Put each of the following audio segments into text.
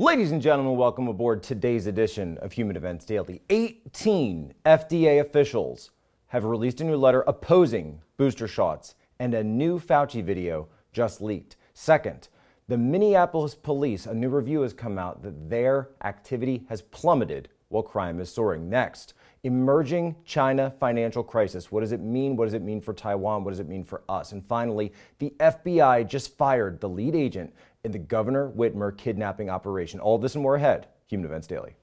Ladies and gentlemen, welcome aboard today's edition of Human Events Daily. 18 FDA officials have released a new letter opposing booster shots, and a new Fauci video just leaked. Second, the Minneapolis police, a new review has come out that their activity has plummeted while crime is soaring. Next, emerging China financial crisis. What does it mean? What does it mean for Taiwan? What does it mean for us? And finally, the FBI just fired the lead agent in the Governor Whitmer kidnapping operation. All this and more ahead. Human Events Daily.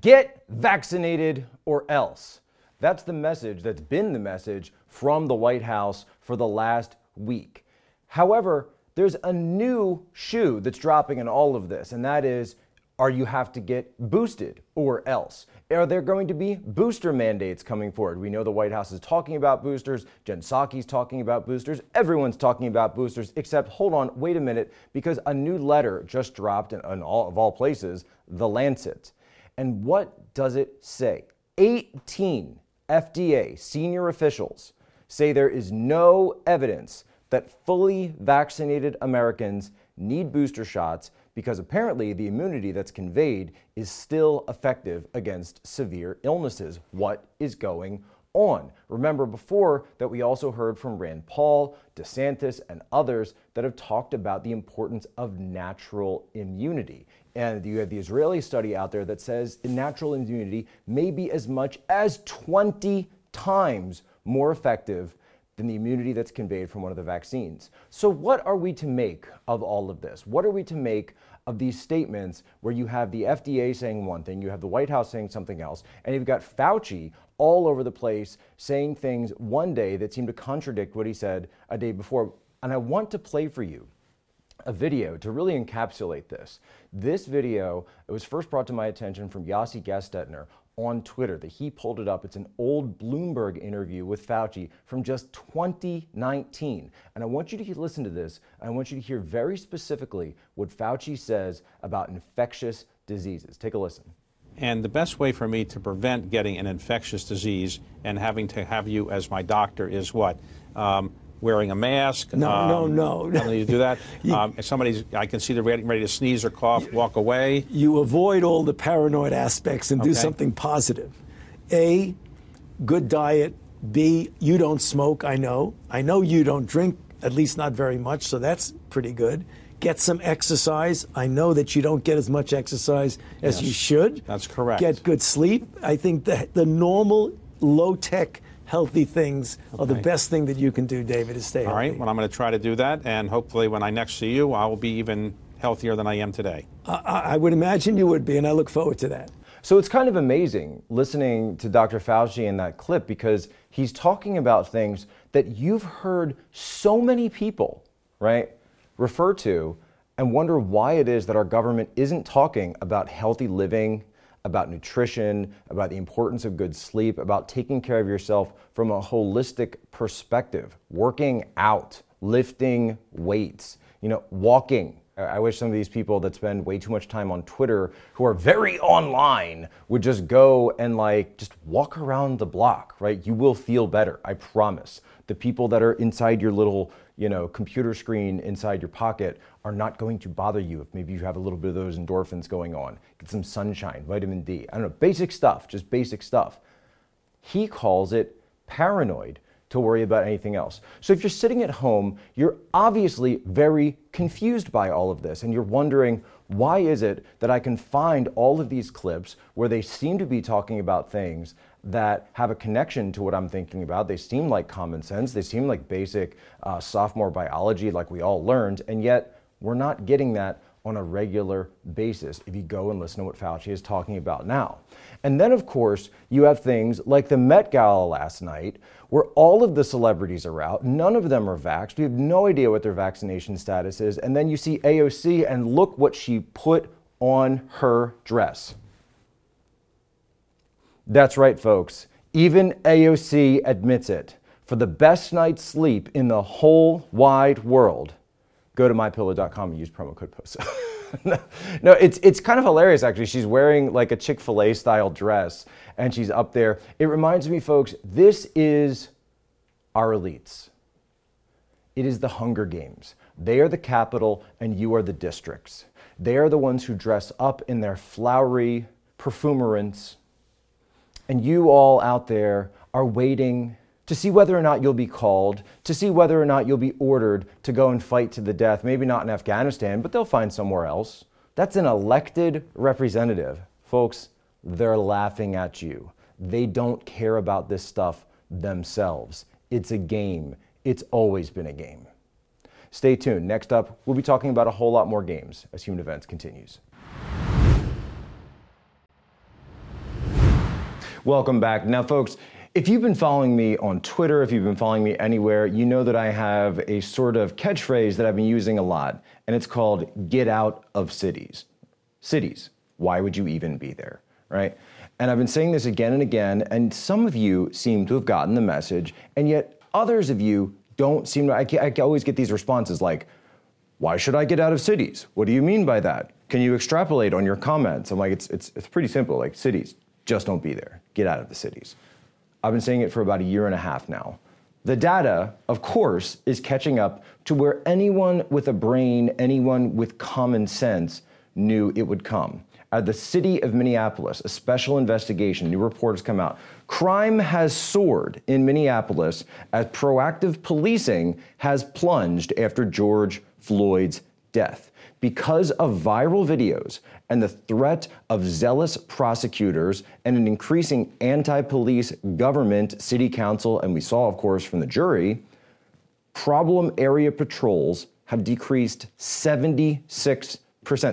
Get vaccinated or else. That's the message that's been the message from the White House for the last week. However, there's a new shoe that's dropping in all of this, and that is are you have to get boosted or else? Are there going to be booster mandates coming forward? We know the White House is talking about boosters. Jen Psaki's talking about boosters. Everyone's talking about boosters, except hold on, wait a minute, because a new letter just dropped in, in all of all places, The Lancet. And what does it say? 18 FDA senior officials say there is no evidence that fully vaccinated Americans need booster shots because apparently the immunity that's conveyed is still effective against severe illnesses. What is going on? Remember before that we also heard from Rand Paul, DeSantis, and others that have talked about the importance of natural immunity. And you have the Israeli study out there that says natural immunity may be as much as 20 times more effective than the immunity that's conveyed from one of the vaccines. So, what are we to make of all of this? What are we to make of these statements where you have the FDA saying one thing, you have the White House saying something else, and you've got Fauci all over the place saying things one day that seem to contradict what he said a day before? And I want to play for you a video to really encapsulate this. This video, it was first brought to my attention from Yossi Gestetner on Twitter that he pulled it up. It's an old Bloomberg interview with Fauci from just 2019. And I want you to listen to this. I want you to hear very specifically what Fauci says about infectious diseases. Take a listen. And the best way for me to prevent getting an infectious disease and having to have you as my doctor is what? Um, wearing a mask. No, um, no, no. I don't need to do that. um, if somebody's, I can see they're ready, ready to sneeze or cough, walk away. You avoid all the paranoid aspects and okay. do something positive. A, good diet. B, you don't smoke, I know. I know you don't drink, at least not very much, so that's pretty good. Get some exercise. I know that you don't get as much exercise as yes, you should. That's correct. Get good sleep. I think the, the normal, low tech healthy things okay. are the best thing that you can do, David, is stay All healthy. All right, well, I'm going to try to do that, and hopefully when I next see you, I will be even healthier than I am today. I, I would imagine you would be, and I look forward to that. So it's kind of amazing listening to Dr. Fauci in that clip because he's talking about things that you've heard so many people, right, refer to and wonder why it is that our government isn't talking about healthy living about nutrition, about the importance of good sleep, about taking care of yourself from a holistic perspective, working out, lifting weights, you know, walking. I wish some of these people that spend way too much time on Twitter who are very online would just go and like just walk around the block, right? You will feel better, I promise. The people that are inside your little you know, computer screen inside your pocket are not going to bother you if maybe you have a little bit of those endorphins going on. Get some sunshine, vitamin D. I don't know, basic stuff, just basic stuff. He calls it paranoid to worry about anything else. So if you're sitting at home, you're obviously very confused by all of this and you're wondering, why is it that I can find all of these clips where they seem to be talking about things that have a connection to what I'm thinking about? They seem like common sense, they seem like basic uh, sophomore biology, like we all learned, and yet we're not getting that on a regular basis if you go and listen to what Fauci is talking about now. And then, of course, you have things like the Met Gala last night, where all of the celebrities are out. None of them are vaxxed. We have no idea what their vaccination status is. And then you see AOC, and look what she put on her dress. That's right, folks. Even AOC admits it. For the best night's sleep in the whole wide world, go to mypillow.com and use promo code POSA. no, it's it's kind of hilarious actually. She's wearing like a Chick Fil A style dress, and she's up there. It reminds me, folks, this is our elites. It is the Hunger Games. They are the Capitol, and you are the districts. They are the ones who dress up in their flowery perfumerance, and you all out there are waiting to see whether or not you'll be called, to see whether or not you'll be ordered to go and fight to the death. Maybe not in Afghanistan, but they'll find somewhere else. That's an elected representative. Folks, they're laughing at you. They don't care about this stuff themselves. It's a game. It's always been a game. Stay tuned. Next up, we'll be talking about a whole lot more games as Human Events continues. Welcome back. Now, folks, if you've been following me on Twitter, if you've been following me anywhere, you know that I have a sort of catchphrase that I've been using a lot, and it's called get out of cities. Cities. Why would you even be there, right? And I've been saying this again and again, and some of you seem to have gotten the message, and yet others of you don't seem to. I, I always get these responses like, why should I get out of cities? What do you mean by that? Can you extrapolate on your comments? I'm like, it's, it's, it's pretty simple. Like, cities, just don't be there. Get out of the cities. I've been saying it for about a year and a half now. The data, of course, is catching up to where anyone with a brain, anyone with common sense knew it would come. At the city of Minneapolis, a special investigation, new reports come out. Crime has soared in Minneapolis as proactive policing has plunged after George Floyd's death because of viral videos and the threat of zealous prosecutors and an increasing anti police government, city council, and we saw, of course, from the jury, problem area patrols have decreased 76%.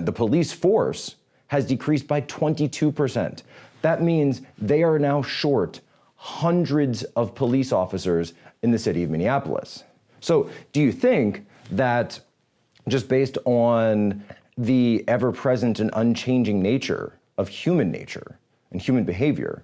The police force has decreased by 22%. That means they are now short hundreds of police officers in the city of Minneapolis. So, do you think that just based on the ever present and unchanging nature of human nature and human behavior,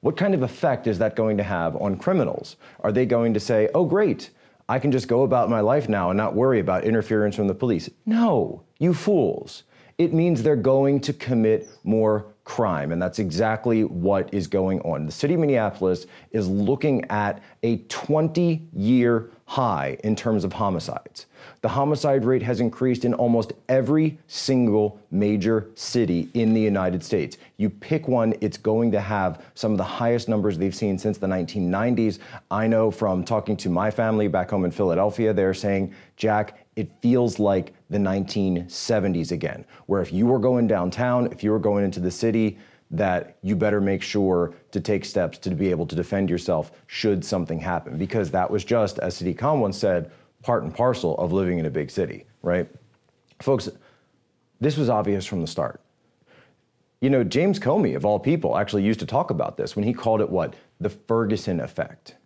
what kind of effect is that going to have on criminals? Are they going to say, oh, great, I can just go about my life now and not worry about interference from the police? No, you fools. It means they're going to commit more crime, and that's exactly what is going on. The city of Minneapolis is looking at a 20 year high in terms of homicides. The homicide rate has increased in almost every single major city in the United States. You pick one, it's going to have some of the highest numbers they've seen since the 1990s. I know from talking to my family back home in Philadelphia, they're saying, Jack, it feels like the 1970s again, where if you were going downtown, if you were going into the city, that you better make sure to take steps to be able to defend yourself should something happen. Because that was just, as Sadiq Khan once said, part and parcel of living in a big city, right? Folks, this was obvious from the start. You know, James Comey, of all people, actually used to talk about this when he called it what? The Ferguson effect.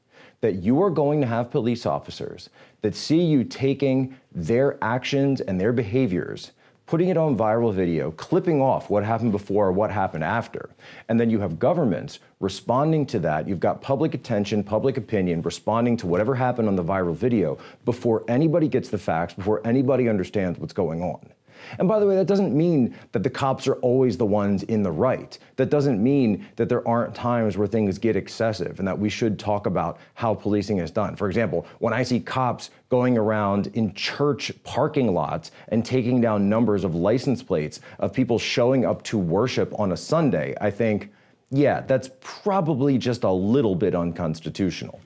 That you are going to have police officers that see you taking their actions and their behaviors putting it on viral video, clipping off what happened before, or what happened after. And then you have governments responding to that. You've got public attention, public opinion responding to whatever happened on the viral video before anybody gets the facts, before anybody understands what's going on. And by the way, that doesn't mean that the cops are always the ones in the right. That doesn't mean that there aren't times where things get excessive and that we should talk about how policing is done. For example, when I see cops going around in church parking lots and taking down numbers of license plates of people showing up to worship on a Sunday, I think, yeah, that's probably just a little bit unconstitutional.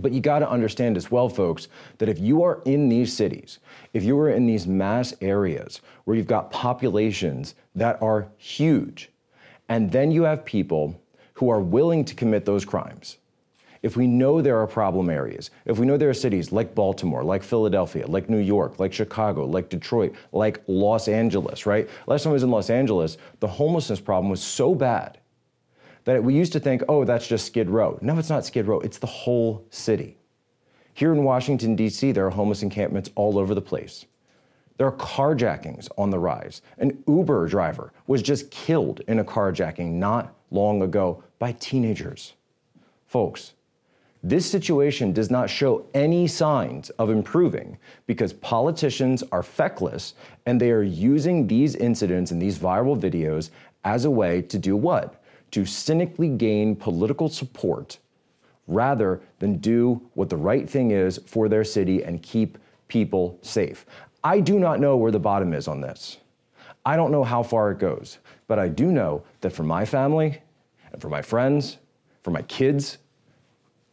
But you got to understand as well, folks, that if you are in these cities, if you are in these mass areas where you've got populations that are huge, and then you have people who are willing to commit those crimes, if we know there are problem areas, if we know there are cities like Baltimore, like Philadelphia, like New York, like Chicago, like Detroit, like Los Angeles, right? Last time I was in Los Angeles, the homelessness problem was so bad that we used to think, oh, that's just Skid Row. No, it's not Skid Row, it's the whole city. Here in Washington, D.C., there are homeless encampments all over the place. There are carjackings on the rise. An Uber driver was just killed in a carjacking not long ago by teenagers. Folks, This situation does not show any signs of improving because politicians are feckless and they are using these incidents and these viral videos as a way to do what? To cynically gain political support rather than do what the right thing is for their city and keep people safe. I do not know where the bottom is on this. I don't know how far it goes, but I do know that for my family and for my friends, for my kids,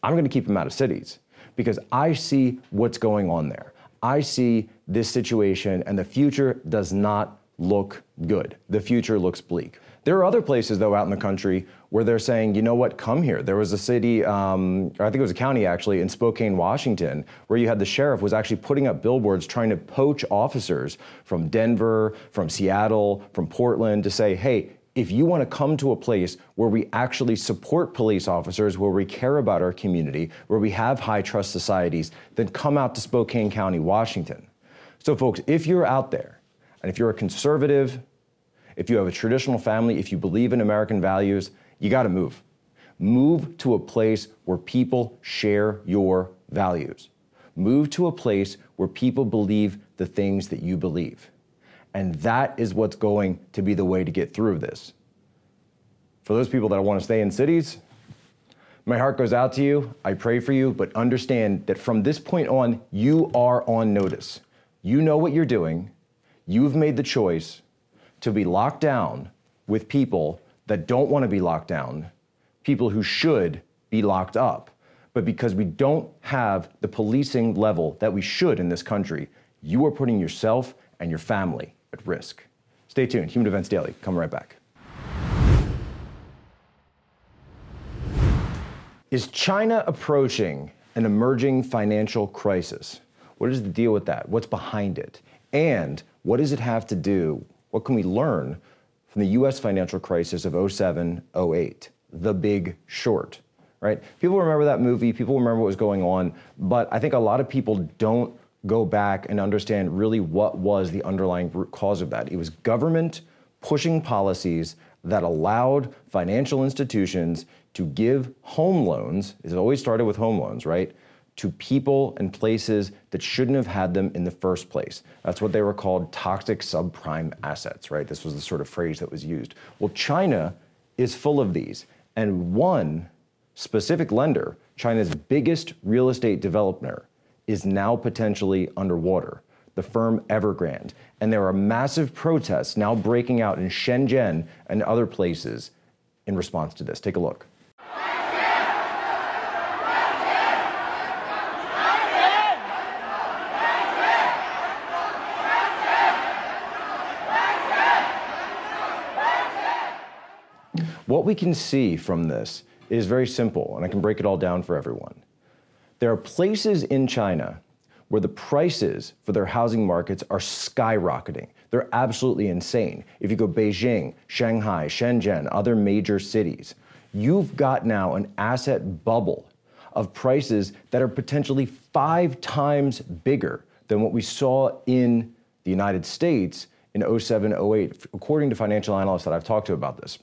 I'm going to keep them out of cities because I see what's going on there. I see this situation, and the future does not look good. The future looks bleak. There are other places, though, out in the country where they're saying, you know what, come here. There was a city, um, I think it was a county actually, in Spokane, Washington, where you had the sheriff was actually putting up billboards trying to poach officers from Denver, from Seattle, from Portland to say, hey, if you want to come to a place where we actually support police officers, where we care about our community, where we have high trust societies, then come out to Spokane County, Washington. So, folks, if you're out there and if you're a conservative, if you have a traditional family, if you believe in American values, you got to move. Move to a place where people share your values. Move to a place where people believe the things that you believe. And that is what's going to be the way to get through this. For those people that want to stay in cities, my heart goes out to you. I pray for you, but understand that from this point on, you are on notice. You know what you're doing. You've made the choice to be locked down with people that don't want to be locked down, people who should be locked up. But because we don't have the policing level that we should in this country, you are putting yourself and your family at risk. Stay tuned. Human Events Daily. Come right back. Is China approaching an emerging financial crisis? What is the deal with that? What's behind it? And what does it have to do? What can we learn from the US financial crisis of 07 08? The Big Short, right? People remember that movie, people remember what was going on, but I think a lot of people don't go back and understand really what was the underlying root cause of that. It was government pushing policies that allowed financial institutions to give home loans. It always started with home loans, right? To people and places that shouldn't have had them in the first place. That's what they were called toxic subprime assets, right? This was the sort of phrase that was used. Well, China is full of these. And one specific lender, China's biggest real estate developer, is now potentially underwater, the firm Evergrande. And there are massive protests now breaking out in Shenzhen and other places in response to this. Take a look. What we can see from this is very simple, and I can break it all down for everyone. There are places in China where the prices for their housing markets are skyrocketing. They're absolutely insane. If you go Beijing, Shanghai, Shenzhen, other major cities, you've got now an asset bubble of prices that are potentially five times bigger than what we saw in the United States in 07, 08, according to financial analysts that I've talked to about this.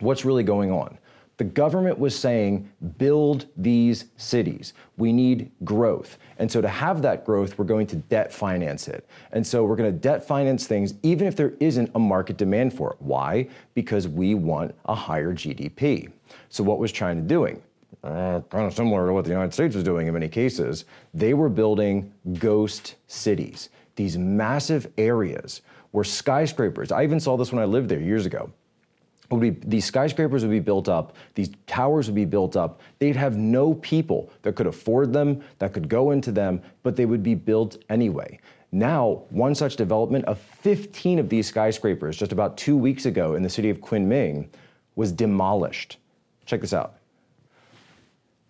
What's really going on? The government was saying, build these cities. We need growth. And so to have that growth, we're going to debt finance it. And so we're going to debt finance things even if there isn't a market demand for it. Why? Because we want a higher GDP. So what was China doing? Uh, kind of similar to what the United States was doing in many cases. They were building ghost cities, these massive areas where skyscrapers, I even saw this when I lived there years ago would be these skyscrapers would be built up, these towers would be built up. They'd have no people that could afford them, that could go into them, but they would be built anyway. Now, one such development of 15 of these skyscrapers just about two weeks ago in the city of Kunming was demolished. Check this out.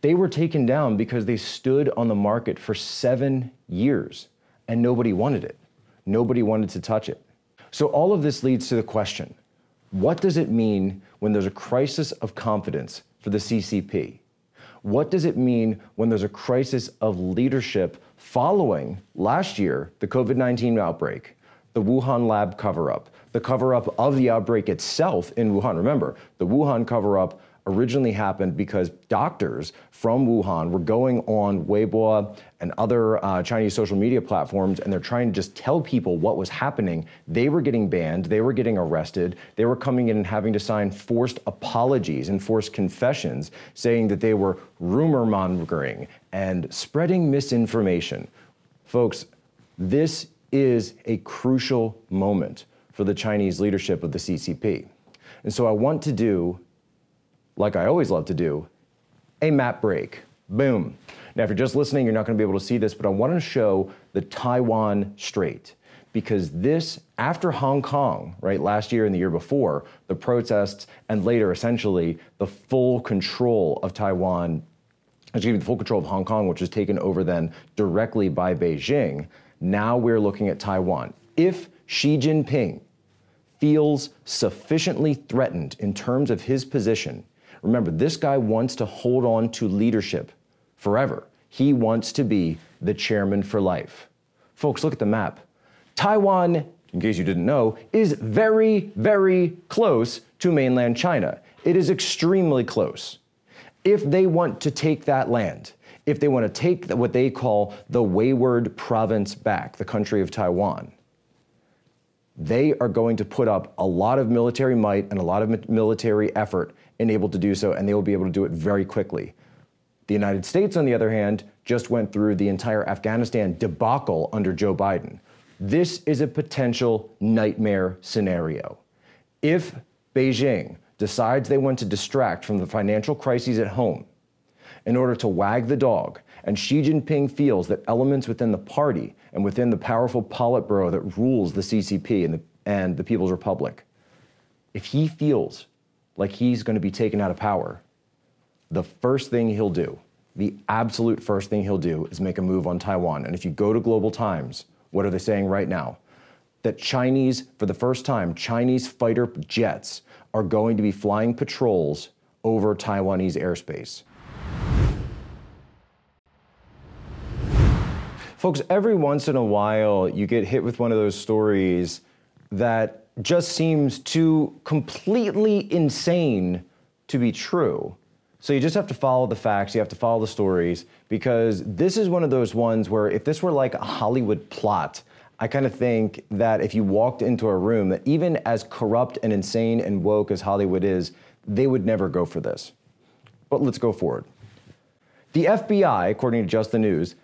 They were taken down because they stood on the market for seven years and nobody wanted it. Nobody wanted to touch it. So, all of this leads to the question what does it mean when there's a crisis of confidence for the CCP? What does it mean when there's a crisis of leadership following last year, the COVID 19 outbreak, the Wuhan lab cover up, the cover up of the outbreak itself in Wuhan? Remember, the Wuhan cover up originally happened because doctors from Wuhan were going on Weibo and other uh, Chinese social media platforms, and they're trying to just tell people what was happening. They were getting banned, they were getting arrested, they were coming in and having to sign forced apologies and forced confessions, saying that they were rumor mongering and spreading misinformation. Folks, this is a crucial moment for the Chinese leadership of the CCP. And so I want to do, like I always love to do, a map break. Boom. Now, if you're just listening, you're not going to be able to see this, but I want to show the Taiwan Strait because this, after Hong Kong, right, last year and the year before, the protests and later essentially the full control of Taiwan, excuse me, the full control of Hong Kong, which was taken over then directly by Beijing, now we're looking at Taiwan. If Xi Jinping feels sufficiently threatened in terms of his position, remember, this guy wants to hold on to leadership forever. He wants to be the chairman for life. Folks, look at the map. Taiwan, in case you didn't know, is very, very close to mainland China. It is extremely close. If they want to take that land, if they want to take what they call the wayward province back, the country of Taiwan, they are going to put up a lot of military might and a lot of military effort and able to do so, and they will be able to do it very quickly. The United States, on the other hand, just went through the entire Afghanistan debacle under Joe Biden. This is a potential nightmare scenario. If Beijing decides they want to distract from the financial crises at home in order to wag the dog and Xi Jinping feels that elements within the party and within the powerful Politburo that rules the CCP and the, and the People's Republic, if he feels like he's going to be taken out of power, the first thing he'll do, the absolute first thing he'll do, is make a move on Taiwan. And if you go to Global Times, what are they saying right now? That Chinese, for the first time, Chinese fighter jets are going to be flying patrols over Taiwanese airspace. Folks, every once in a while, you get hit with one of those stories that just seems too completely insane to be true. So you just have to follow the facts, you have to follow the stories, because this is one of those ones where if this were like a Hollywood plot, I kind of think that if you walked into a room, that even as corrupt and insane and woke as Hollywood is, they would never go for this. But let's go forward. The FBI, according to Just the News,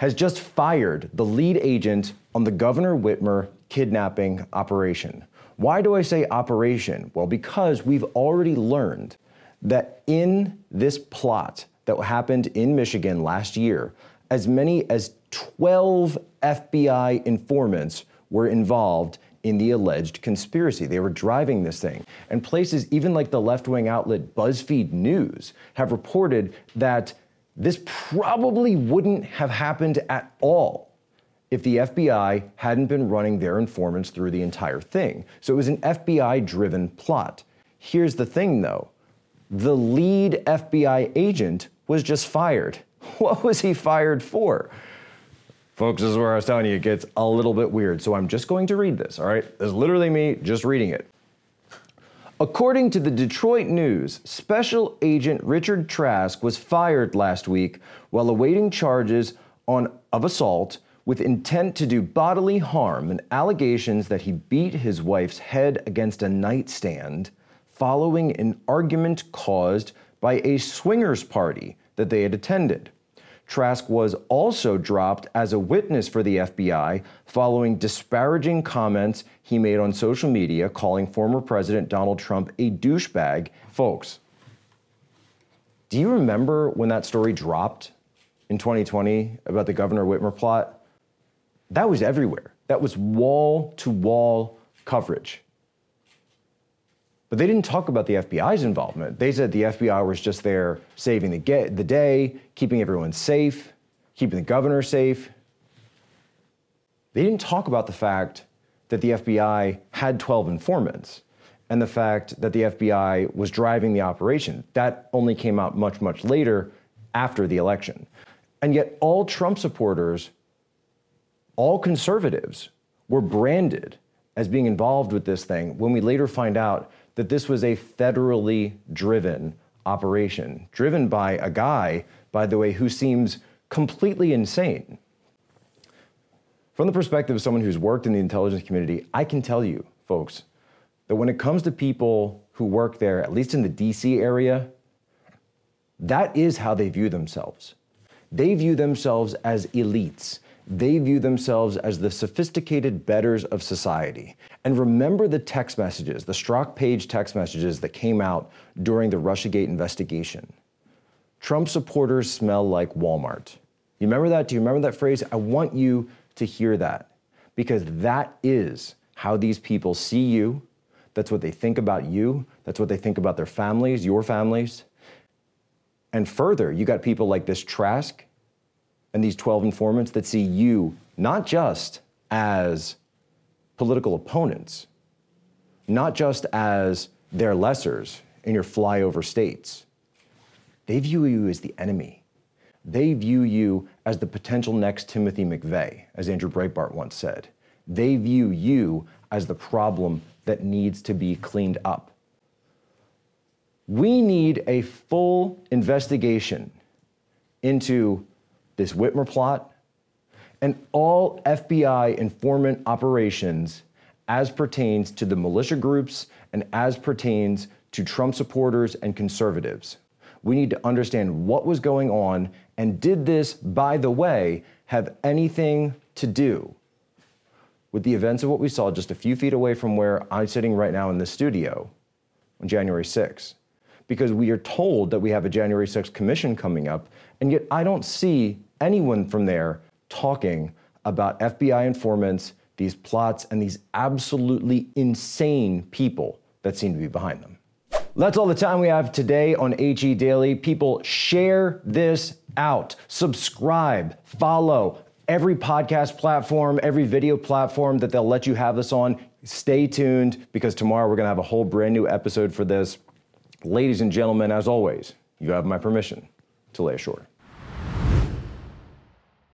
has just fired the lead agent on the Governor Whitmer kidnapping operation. Why do I say operation? Well, because we've already learned that in this plot that happened in Michigan last year, as many as 12 FBI informants were involved in the alleged conspiracy. They were driving this thing. And places, even like the left wing outlet BuzzFeed News, have reported that this probably wouldn't have happened at all if the FBI hadn't been running their informants through the entire thing. So it was an FBI driven plot. Here's the thing though the lead FBI agent was just fired. What was he fired for? Folks, this is where I was telling you it gets a little bit weird. So I'm just going to read this, all right? This is literally me just reading it. According to the Detroit News, Special Agent Richard Trask was fired last week while awaiting charges on, of assault with intent to do bodily harm and allegations that he beat his wife's head against a nightstand following an argument caused by a swingers party that they had attended. Trask was also dropped as a witness for the FBI following disparaging comments he made on social media calling former President Donald Trump a douchebag. Folks, do you remember when that story dropped in 2020 about the Governor Whitmer plot? That was everywhere. That was wall to wall coverage. But they didn't talk about the FBI's involvement. They said the FBI was just there saving the, get, the day, keeping everyone safe, keeping the governor safe. They didn't talk about the fact that the FBI had 12 informants and the fact that the FBI was driving the operation. That only came out much, much later after the election. And yet, all Trump supporters, all conservatives, were branded as being involved with this thing when we later find out that this was a federally driven operation driven by a guy, by the way, who seems completely insane. From the perspective of someone who's worked in the intelligence community, I can tell you, folks, that when it comes to people who work there, at least in the DC area, that is how they view themselves. They view themselves as elites. They view themselves as the sophisticated betters of society. And remember the text messages, the Strzok Page text messages that came out during the Russiagate investigation. Trump supporters smell like Walmart. You remember that? Do you remember that phrase? I want you to hear that because that is how these people see you. That's what they think about you. That's what they think about their families, your families. And further, you got people like this Trask and these 12 informants that see you not just as political opponents, not just as their lessers in your flyover states. They view you as the enemy. They view you as the potential next Timothy McVeigh, as Andrew Breitbart once said. They view you as the problem that needs to be cleaned up. We need a full investigation into this Whitmer plot and all FBI informant operations as pertains to the militia groups and as pertains to Trump supporters and conservatives. We need to understand what was going on and did this, by the way, have anything to do with the events of what we saw just a few feet away from where I'm sitting right now in the studio on January 6th? because we are told that we have a January 6th commission coming up, and yet I don't see anyone from there talking about FBI informants, these plots, and these absolutely insane people that seem to be behind them. That's all the time we have today on HE Daily. People, share this out, subscribe, follow every podcast platform, every video platform that they'll let you have this on. Stay tuned because tomorrow we're going to have a whole brand new episode for this. Ladies and gentlemen, as always, you have my permission to lay ashore.